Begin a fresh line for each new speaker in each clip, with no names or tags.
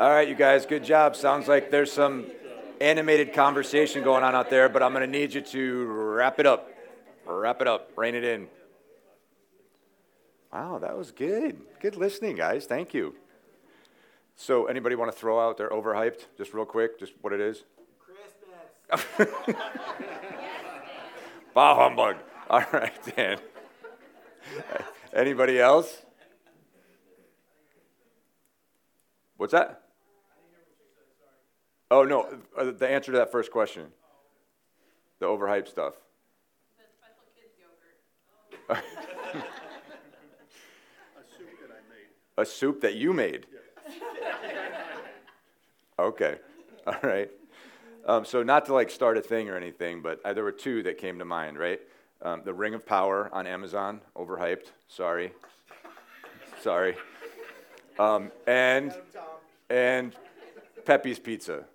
All right, you guys, good job. Sounds like there's some animated conversation going on out there, but I'm going to need you to wrap it up. Wrap it up. Rein it in. Wow, that was good. Good listening, guys. Thank you. So, anybody want to throw out their overhyped, just real quick, just what it is? Christmas. bah humbug. All right, Dan. Anybody else? What's that? Oh, no, uh, the answer to that first question. The overhyped stuff.
a soup that I made.
A soup that you made? okay, all right. Um, so, not to like start a thing or anything, but uh, there were two that came to mind, right? Um, the Ring of Power on Amazon, overhyped. Sorry. Sorry. Um, and and Pepe's Pizza.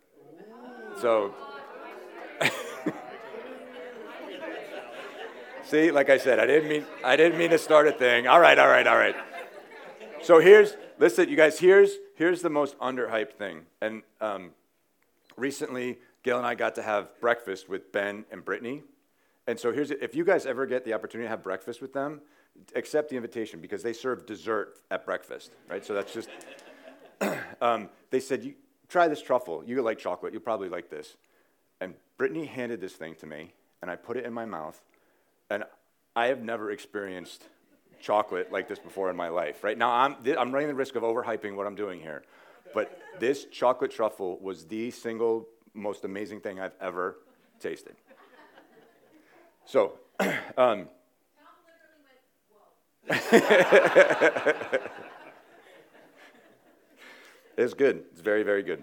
So, see, like I said, I didn't mean I didn't mean to start a thing. All right, all right, all right. So here's listen, you guys. Here's here's the most underhyped thing. And um, recently, Gail and I got to have breakfast with Ben and Brittany. And so here's if you guys ever get the opportunity to have breakfast with them, accept the invitation because they serve dessert at breakfast, right? So that's just. um, they said you try this truffle. You like chocolate. You'll probably like this. And Brittany handed this thing to me, and I put it in my mouth. And I have never experienced chocolate like this before in my life. Right now, I'm, I'm running the risk of overhyping what I'm doing here. But this chocolate truffle was the single most amazing thing I've ever tasted. So, um, It's good. It's very, very good.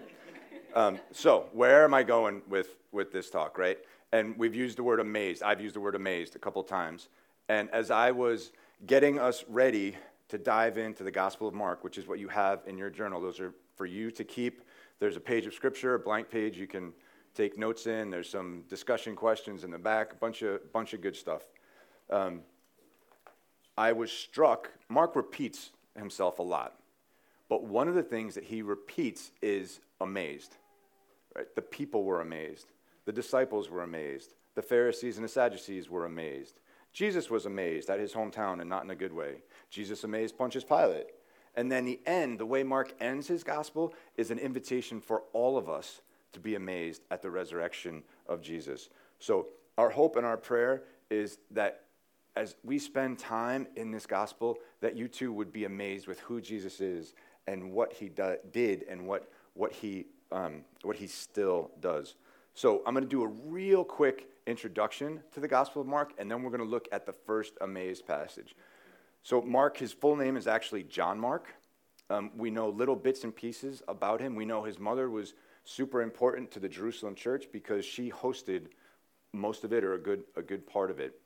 Um, so, where am I going with, with this talk, right? And we've used the word amazed. I've used the word amazed a couple times. And as I was getting us ready to dive into the Gospel of Mark, which is what you have in your journal, those are for you to keep. There's a page of scripture, a blank page you can take notes in. There's some discussion questions in the back, a bunch of, bunch of good stuff. Um, I was struck, Mark repeats himself a lot. But one of the things that he repeats is amazed. Right? The people were amazed. The disciples were amazed. The Pharisees and the Sadducees were amazed. Jesus was amazed at his hometown and not in a good way. Jesus amazed Pontius Pilate. And then the end, the way Mark ends his gospel, is an invitation for all of us to be amazed at the resurrection of Jesus. So, our hope and our prayer is that as we spend time in this gospel, that you too would be amazed with who Jesus is and what he do, did and what, what, he, um, what he still does. So I'm going to do a real quick introduction to the Gospel of Mark, and then we're going to look at the first amazed passage. So, Mark, his full name is actually John Mark. Um, we know little bits and pieces about him. We know his mother was super important to the Jerusalem church because she hosted most of it or a good, a good part of it.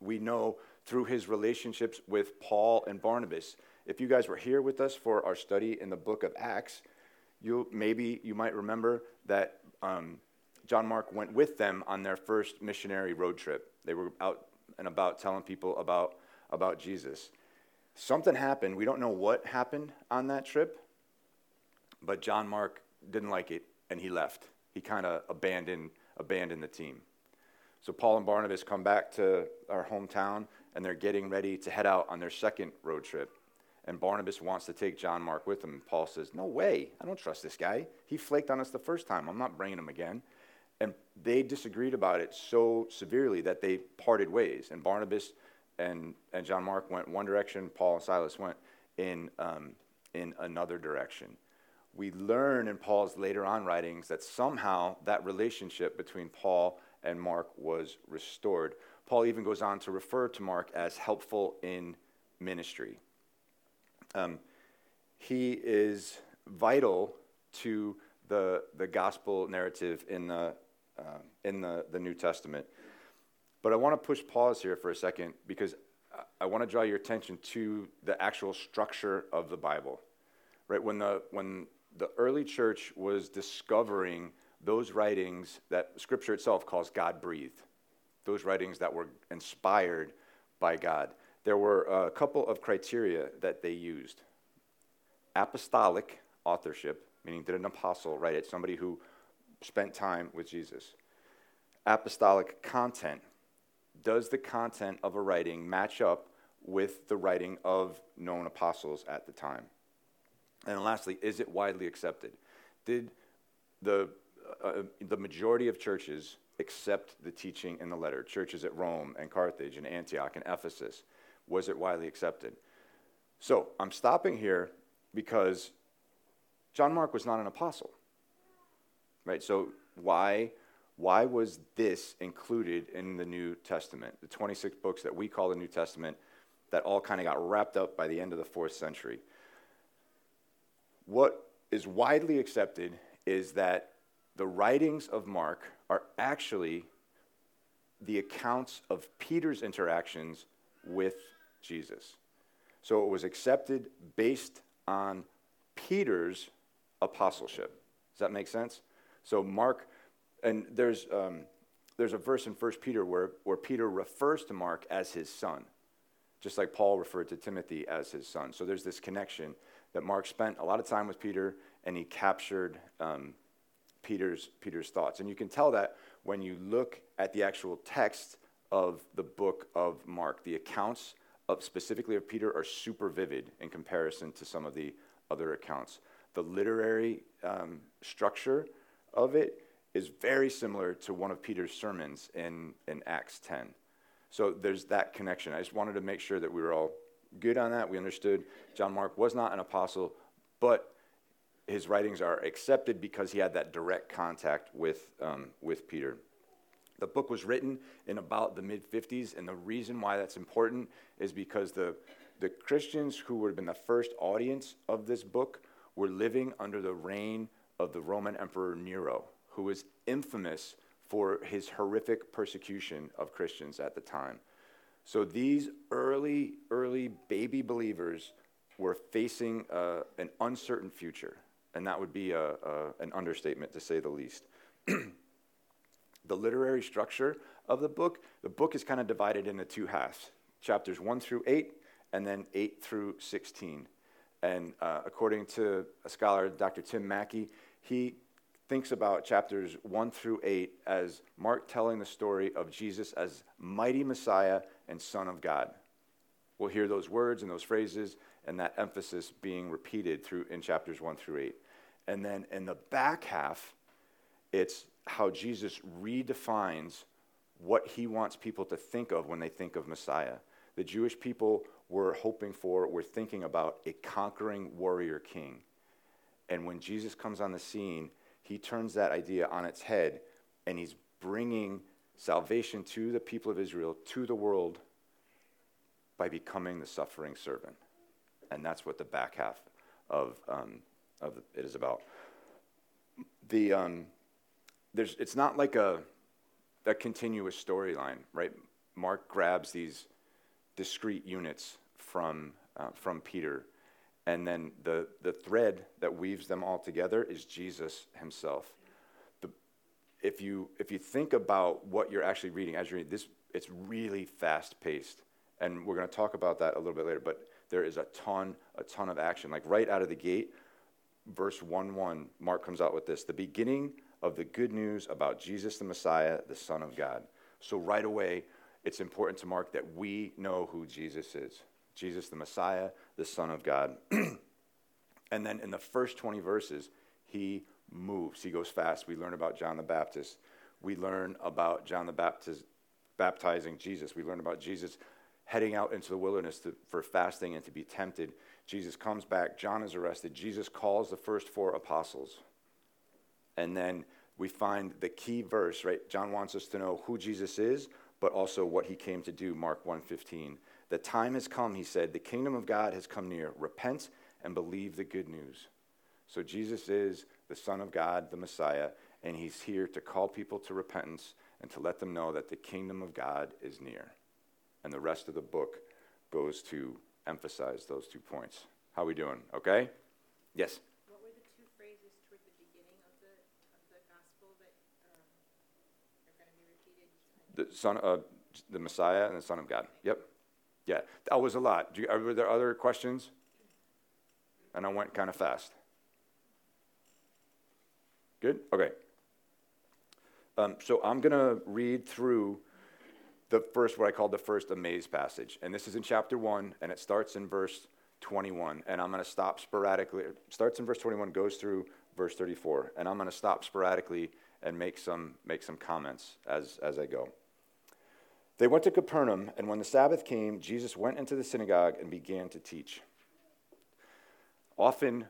We know through his relationships with Paul and Barnabas if you guys were here with us for our study in the book of Acts, you maybe you might remember that um, John Mark went with them on their first missionary road trip. They were out and about telling people about, about Jesus. Something happened. We don't know what happened on that trip, but John Mark didn't like it and he left. He kind of abandoned, abandoned the team. So Paul and Barnabas come back to our hometown and they're getting ready to head out on their second road trip. And Barnabas wants to take John Mark with him. Paul says, No way. I don't trust this guy. He flaked on us the first time. I'm not bringing him again. And they disagreed about it so severely that they parted ways. And Barnabas and, and John Mark went one direction, Paul and Silas went in, um, in another direction. We learn in Paul's later on writings that somehow that relationship between Paul and Mark was restored. Paul even goes on to refer to Mark as helpful in ministry. Um, he is vital to the, the gospel narrative in, the, uh, in the, the New Testament. But I want to push pause here for a second because I want to draw your attention to the actual structure of the Bible. Right? When the, when the early church was discovering those writings that Scripture itself calls God breathed, those writings that were inspired by God there were a couple of criteria that they used apostolic authorship, meaning did an apostle write it? Somebody who spent time with Jesus. Apostolic content. Does the content of a writing match up with the writing of known apostles at the time? And lastly, is it widely accepted? Did the, uh, uh, the majority of churches accept the teaching in the letter? Churches at Rome and Carthage and Antioch and Ephesus. Was it widely accepted? So I'm stopping here because John Mark was not an apostle. Right? So why why was this included in the New Testament? The 26 books that we call the New Testament that all kind of got wrapped up by the end of the 4th century. What is widely accepted is that the writings of Mark are actually the accounts of Peter's interactions with Jesus. So it was accepted based on Peter's apostleship. Does that make sense? So Mark, and there's, um, there's a verse in 1 Peter where, where Peter refers to Mark as his son, just like Paul referred to Timothy as his son. So there's this connection that Mark spent a lot of time with Peter and he captured um, Peter's, Peter's thoughts. And you can tell that when you look at the actual text of the book of Mark. The accounts of specifically of Peter are super vivid in comparison to some of the other accounts. The literary um, structure of it is very similar to one of Peter's sermons in, in Acts 10. So there's that connection. I just wanted to make sure that we were all good on that. We understood John Mark was not an apostle, but his writings are accepted because he had that direct contact with, um, with Peter. The book was written in about the mid 50s, and the reason why that's important is because the, the Christians who would have been the first audience of this book were living under the reign of the Roman Emperor Nero, who was infamous for his horrific persecution of Christians at the time. So these early, early baby believers were facing uh, an uncertain future, and that would be a, a, an understatement to say the least. the literary structure of the book, the book is kind of divided into two halves chapters 1 through 8, and then 8 through 16. And uh, according to a scholar, Dr. Tim Mackie, he thinks about chapters 1 through 8 as Mark telling the story of Jesus as mighty Messiah and Son of God. We'll hear those words and those phrases and that emphasis being repeated through in chapters 1 through 8. And then in the back half, it's how Jesus redefines what he wants people to think of when they think of Messiah. The Jewish people were hoping for, were thinking about a conquering warrior king. And when Jesus comes on the scene, he turns that idea on its head and he's bringing salvation to the people of Israel, to the world, by becoming the suffering servant. And that's what the back half of, um, of it is about. The, um, there's, it's not like a, a continuous storyline, right? Mark grabs these discrete units from, uh, from Peter, and then the, the thread that weaves them all together is Jesus himself. The, if, you, if you think about what you're actually reading as you're reading, this, it's really fast paced. And we're going to talk about that a little bit later, but there is a ton, a ton of action. Like right out of the gate, verse 1 1, Mark comes out with this the beginning of the good news about Jesus the Messiah, the Son of God. So, right away, it's important to mark that we know who Jesus is Jesus the Messiah, the Son of God. and then in the first 20 verses, he moves, he goes fast. We learn about John the Baptist. We learn about John the Baptist baptizing Jesus. We learn about Jesus heading out into the wilderness to, for fasting and to be tempted. Jesus comes back. John is arrested. Jesus calls the first four apostles. And then we find the key verse, right? John wants us to know who Jesus is, but also what he came to do, Mark 1:15. The time has come, he said, the kingdom of God has come near. Repent and believe the good news. So Jesus is the Son of God, the Messiah, and he's here to call people to repentance and to let them know that the kingdom of God is near. And the rest of the book goes to emphasize those two points. How we doing? Okay? Yes. the son, uh, the Messiah and the Son of God. Yep. Yeah, that was a lot. You, were there other questions? And I went kind of fast. Good? Okay. Um, so I'm going to read through the first, what I call the first amaze passage. And this is in chapter 1, and it starts in verse 21. And I'm going to stop sporadically. It starts in verse 21, goes through verse 34. And I'm going to stop sporadically and make some, make some comments as, as I go. They went to Capernaum, and when the Sabbath came, Jesus went into the synagogue and began to teach. Often,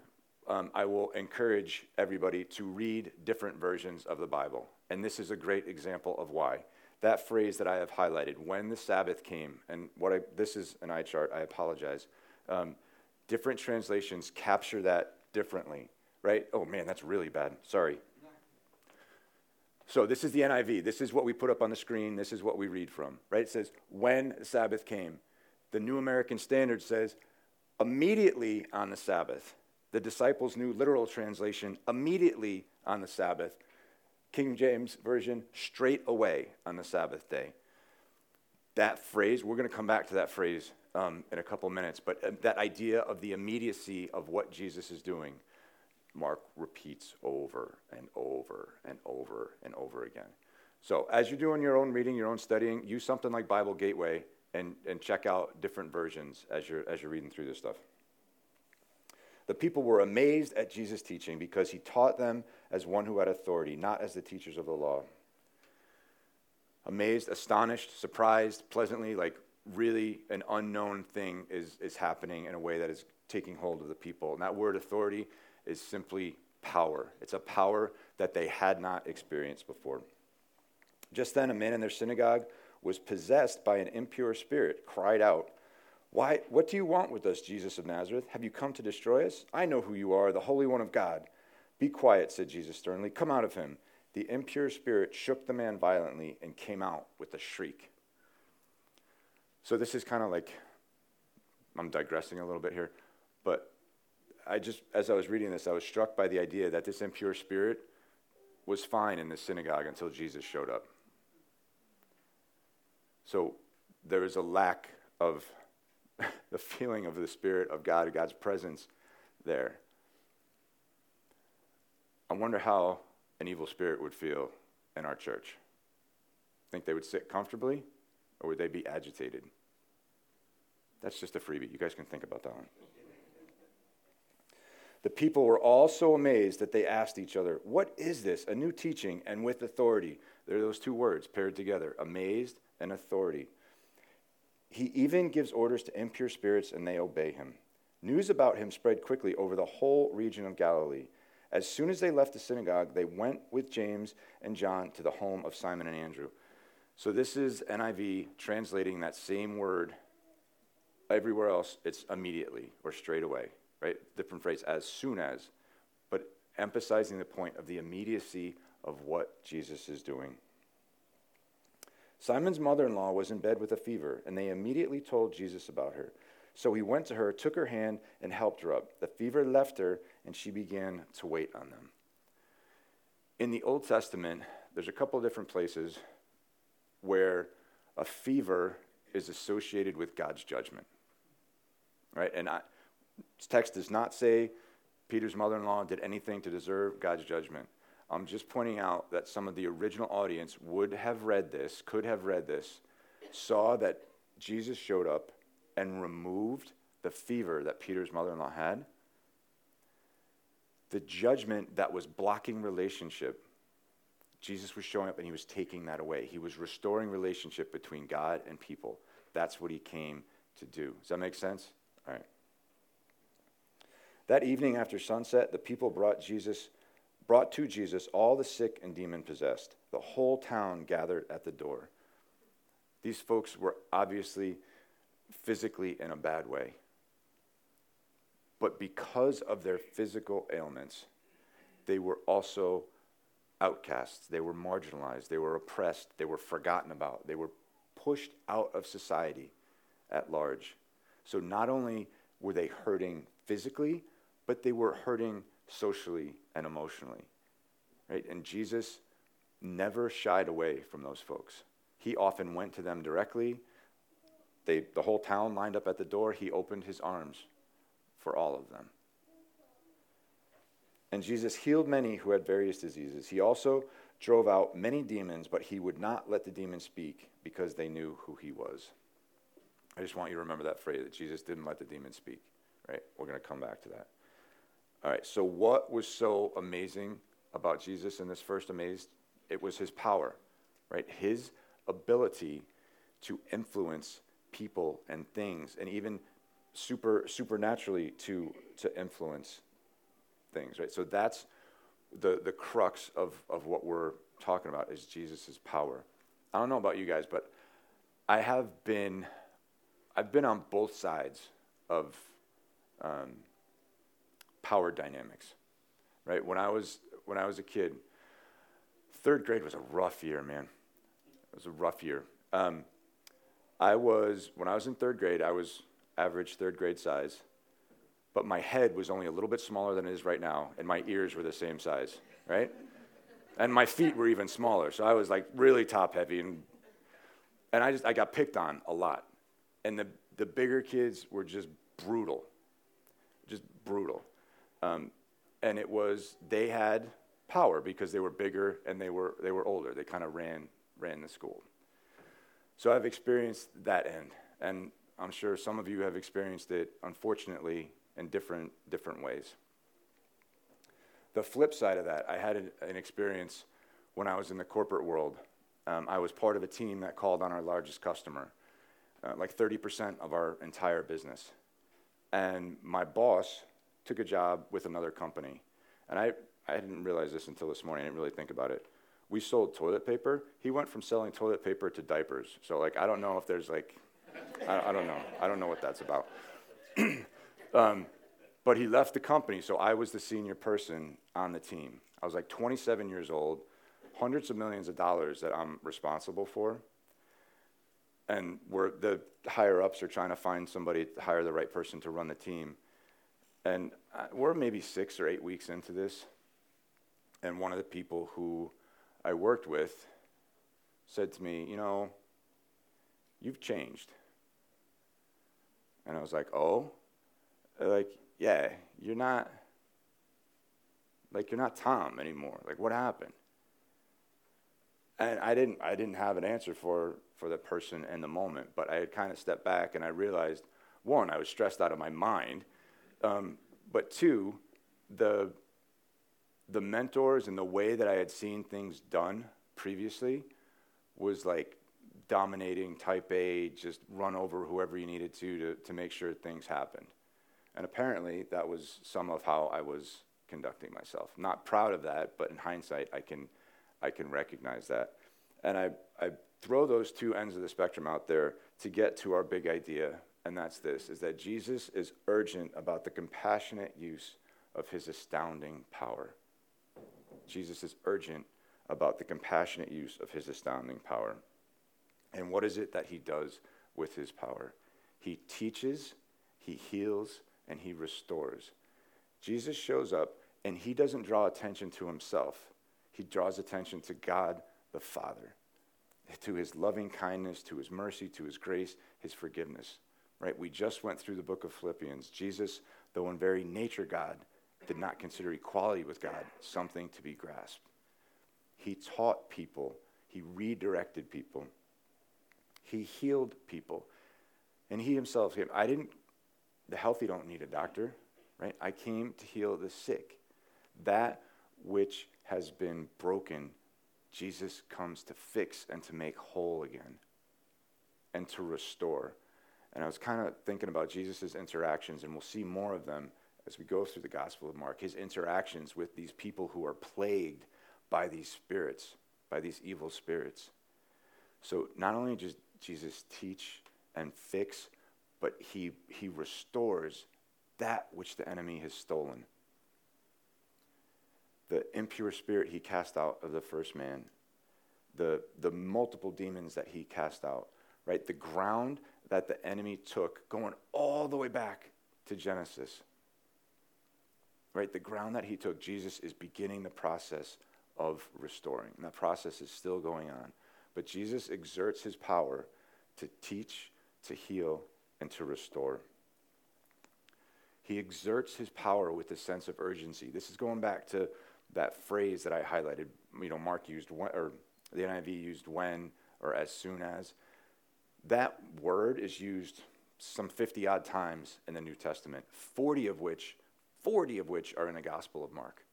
um, I will encourage everybody to read different versions of the Bible. And this is a great example of why. That phrase that I have highlighted, when the Sabbath came, and what I, this is an eye chart, I apologize. Um, different translations capture that differently, right? Oh man, that's really bad. Sorry. So this is the NIV. This is what we put up on the screen. This is what we read from, right? It says, when Sabbath came. The New American Standard says, immediately on the Sabbath. The disciples' new literal translation, immediately on the Sabbath. King James Version, straight away on the Sabbath day. That phrase, we're going to come back to that phrase um, in a couple minutes, but uh, that idea of the immediacy of what Jesus is doing, Mark repeats over and over and over and over again. So, as you're doing your own reading, your own studying, use something like Bible Gateway and, and check out different versions as you're, as you're reading through this stuff. The people were amazed at Jesus' teaching because he taught them as one who had authority, not as the teachers of the law. Amazed, astonished, surprised, pleasantly, like really an unknown thing is, is happening in a way that is taking hold of the people. And that word authority is simply power. It's a power that they had not experienced before. Just then, a man in their synagogue was possessed by an impure spirit, cried out, why, what do you want with us, Jesus of Nazareth? Have you come to destroy us? I know who you are, the Holy One of God. Be quiet, said Jesus sternly. Come out of him. The impure spirit shook the man violently and came out with a shriek. So, this is kind of like, I'm digressing a little bit here, but I just, as I was reading this, I was struck by the idea that this impure spirit was fine in the synagogue until Jesus showed up. So, there is a lack of the feeling of the Spirit of God, God's presence there. I wonder how an evil spirit would feel in our church. Think they would sit comfortably, or would they be agitated? That's just a freebie. You guys can think about that one. The people were all so amazed that they asked each other, What is this? A new teaching and with authority. There are those two words paired together amazed and authority. He even gives orders to impure spirits, and they obey him. News about him spread quickly over the whole region of Galilee. As soon as they left the synagogue, they went with James and John to the home of Simon and Andrew. So this is NIV translating that same word. Everywhere else, it's immediately or straight away, right? Different phrase, as soon as, but emphasizing the point of the immediacy of what Jesus is doing. Simon's mother in law was in bed with a fever, and they immediately told Jesus about her. So he went to her, took her hand, and helped her up. The fever left her, and she began to wait on them. In the Old Testament, there's a couple of different places where a fever is associated with God's judgment. Right? And I, text does not say Peter's mother in law did anything to deserve God's judgment. I'm just pointing out that some of the original audience would have read this, could have read this, saw that Jesus showed up and removed the fever that Peter's mother in law had. The judgment that was blocking relationship, Jesus was showing up and he was taking that away. He was restoring relationship between God and people. That's what he came to do. Does that make sense? All right. That evening after sunset, the people brought Jesus brought to Jesus all the sick and demon possessed. The whole town gathered at the door. These folks were obviously physically in a bad way. But because of their physical ailments, they were also outcasts. They were marginalized. They were oppressed. They were forgotten about. They were pushed out of society at large. So not only were they hurting physically, but they were hurting socially and emotionally. Right? And Jesus never shied away from those folks. He often went to them directly. They, the whole town lined up at the door. He opened his arms for all of them. And Jesus healed many who had various diseases. He also drove out many demons, but he would not let the demons speak because they knew who he was. I just want you to remember that phrase that Jesus didn't let the demons speak, right? We're going to come back to that. All right, so what was so amazing about Jesus in this first amazed? It was his power, right? His ability to influence people and things and even super supernaturally to to influence things, right? So that's the, the crux of, of what we're talking about is Jesus' power. I don't know about you guys, but I have been, I've been on both sides of um, power dynamics, right? When I was, when I was a kid, third grade was a rough year, man. It was a rough year. Um, I was, when I was in third grade, I was average third grade size but my head was only a little bit smaller than it is right now, and my ears were the same size, right? And my feet were even smaller, so I was like really top heavy, and and I just I got picked on a lot, and the the bigger kids were just brutal, just brutal, um, and it was they had power because they were bigger and they were they were older. They kind of ran ran the school. So I've experienced that end, and I'm sure some of you have experienced it, unfortunately, in different, different ways. The flip side of that, I had an, an experience when I was in the corporate world. Um, I was part of a team that called on our largest customer, uh, like 30% of our entire business. And my boss took a job with another company. And I, I didn't realize this until this morning. I didn't really think about it. We sold toilet paper. He went from selling toilet paper to diapers. So, like, I don't know if there's like, I, I don't know. I don't know what that's about. Um, but he left the company, so I was the senior person on the team. I was like 27 years old, hundreds of millions of dollars that I'm responsible for. And we're, the higher ups are trying to find somebody to hire the right person to run the team. And uh, we're maybe six or eight weeks into this. And one of the people who I worked with said to me, You know, you've changed. And I was like, Oh? like, yeah, you're not, like, you're not Tom anymore. Like, what happened? And I didn't, I didn't have an answer for, for the person in the moment, but I had kind of stepped back and I realized, one, I was stressed out of my mind, um, but two, the, the mentors and the way that I had seen things done previously was like dominating type A, just run over whoever you needed to to, to make sure things happened. And apparently, that was some of how I was conducting myself. Not proud of that, but in hindsight, I can, I can recognize that. And I, I throw those two ends of the spectrum out there to get to our big idea, and that's this, is that Jesus is urgent about the compassionate use of his astounding power. Jesus is urgent about the compassionate use of his astounding power. And what is it that he does with his power? He teaches, he heals, and he restores. Jesus shows up and he doesn't draw attention to himself, he draws attention to God the Father, to his loving kindness, to his mercy, to his grace, his forgiveness. Right? We just went through the book of Philippians. Jesus, though in very nature God, did not consider equality with God something to be grasped. He taught people, he redirected people, he healed people. And he himself came. I didn't the healthy don't need a doctor, right? I came to heal the sick. That which has been broken, Jesus comes to fix and to make whole again and to restore. And I was kind of thinking about Jesus' interactions, and we'll see more of them as we go through the Gospel of Mark. His interactions with these people who are plagued by these spirits, by these evil spirits. So not only does Jesus teach and fix, but he, he restores that which the enemy has stolen. The impure spirit he cast out of the first man, the, the multiple demons that he cast out, right? The ground that the enemy took, going all the way back to Genesis, right? The ground that he took, Jesus is beginning the process of restoring. And that process is still going on. But Jesus exerts his power to teach, to heal, and to restore. He exerts his power with a sense of urgency. This is going back to that phrase that I highlighted. You know, Mark used when, or the NIV used when or as soon as. That word is used some 50 odd times in the New Testament, 40 of which, 40 of which are in the Gospel of Mark.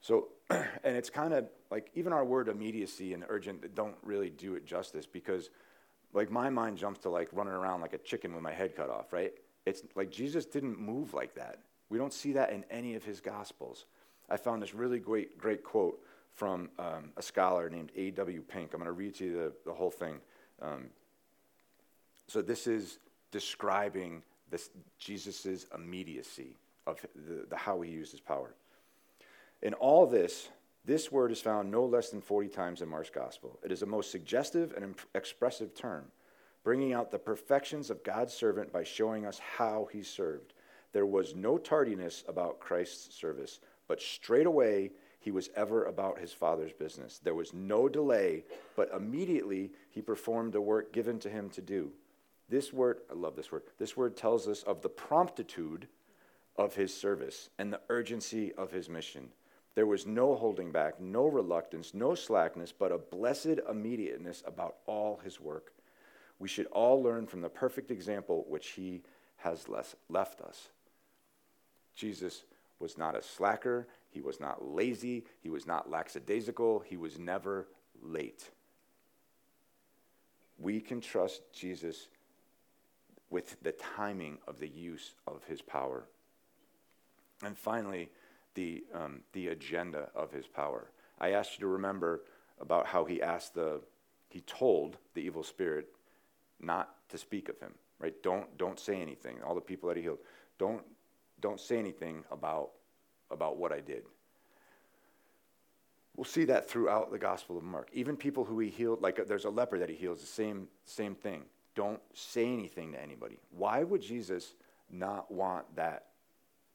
So, and it's kind of like even our word immediacy and urgent don't really do it justice because, like, my mind jumps to like running around like a chicken with my head cut off, right? It's like Jesus didn't move like that. We don't see that in any of his Gospels. I found this really great, great quote from um, a scholar named A.W. Pink. I'm going to read to you the, the whole thing. Um, so this is describing Jesus' immediacy of the, the, how he used his power. In all this, this word is found no less than 40 times in Mark's gospel. It is a most suggestive and imp- expressive term, bringing out the perfections of God's servant by showing us how he served. There was no tardiness about Christ's service, but straight away he was ever about his father's business. There was no delay, but immediately he performed the work given to him to do. This word, I love this word, this word tells us of the promptitude of his service and the urgency of his mission. There was no holding back, no reluctance, no slackness, but a blessed immediateness about all his work. We should all learn from the perfect example which he has left us. Jesus was not a slacker, he was not lazy, he was not lackadaisical, he was never late. We can trust Jesus with the timing of the use of his power. And finally, the, um, the agenda of his power. I asked you to remember about how he asked the, he told the evil spirit not to speak of him, right? Don't, don't say anything. All the people that he healed, don't, don't say anything about, about what I did. We'll see that throughout the Gospel of Mark. Even people who he healed, like there's a leper that he heals, the same, same thing. Don't say anything to anybody. Why would Jesus not want that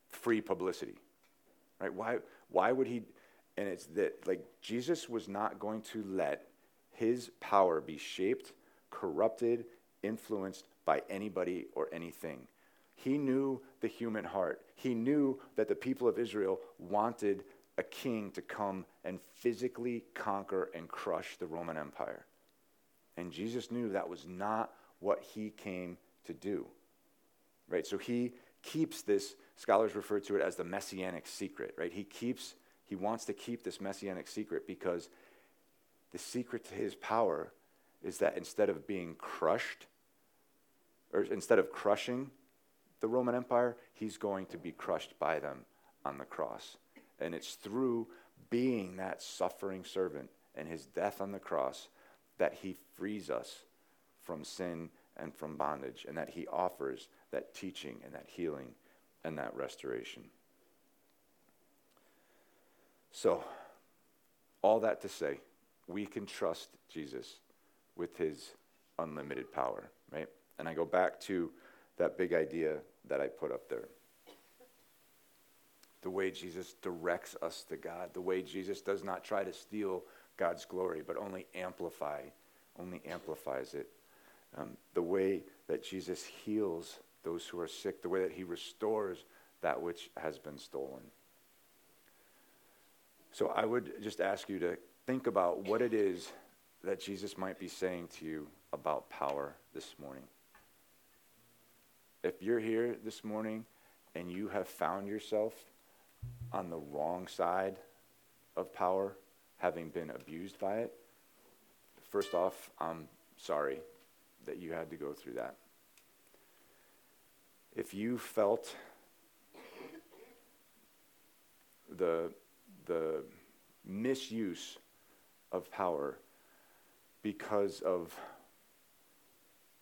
free publicity? Right? Why, why would he? And it's that, like, Jesus was not going to let his power be shaped, corrupted, influenced by anybody or anything. He knew the human heart. He knew that the people of Israel wanted a king to come and physically conquer and crush the Roman Empire. And Jesus knew that was not what he came to do. Right? So he keeps this, scholars refer to it as the messianic secret, right? He keeps, he wants to keep this messianic secret because the secret to his power is that instead of being crushed, or instead of crushing the Roman Empire, he's going to be crushed by them on the cross. And it's through being that suffering servant and his death on the cross that he frees us from sin and from bondage, and that he offers that teaching and that healing and that restoration. So, all that to say, we can trust Jesus with his unlimited power, right? And I go back to that big idea that I put up there. The way Jesus directs us to God, the way Jesus does not try to steal God's glory, but only amplify, only amplifies it um, the way that Jesus heals those who are sick, the way that he restores that which has been stolen. So I would just ask you to think about what it is that Jesus might be saying to you about power this morning. If you're here this morning and you have found yourself on the wrong side of power, having been abused by it, first off, I'm sorry that you had to go through that. If you felt the, the misuse of power because of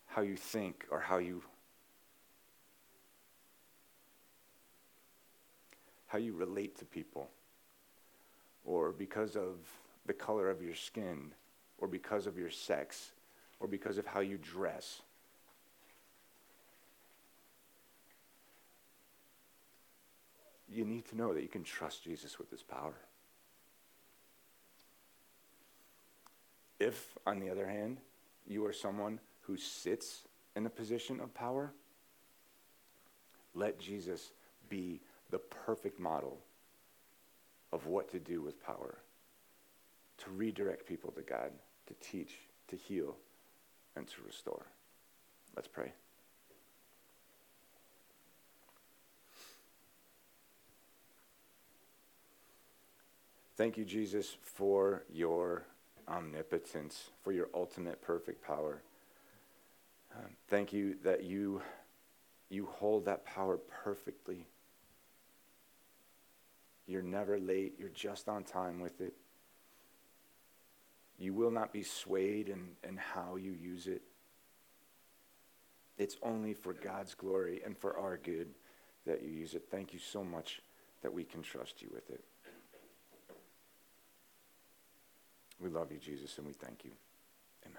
how you think or how you how you relate to people or because of the color of your skin or because of your sex or because of how you dress. You need to know that you can trust Jesus with his power. If, on the other hand, you are someone who sits in a position of power, Let Jesus be the perfect model of what to do with power to redirect people to God, to teach, to heal, and to restore. Let's pray. Thank you, Jesus, for your omnipotence, for your ultimate perfect power. Um, thank you that you, you hold that power perfectly. You're never late, you're just on time with it. You will not be swayed in, in how you use it. It's only for God's glory and for our good that you use it. Thank you so much that we can trust you with it. We love you, Jesus, and we thank you.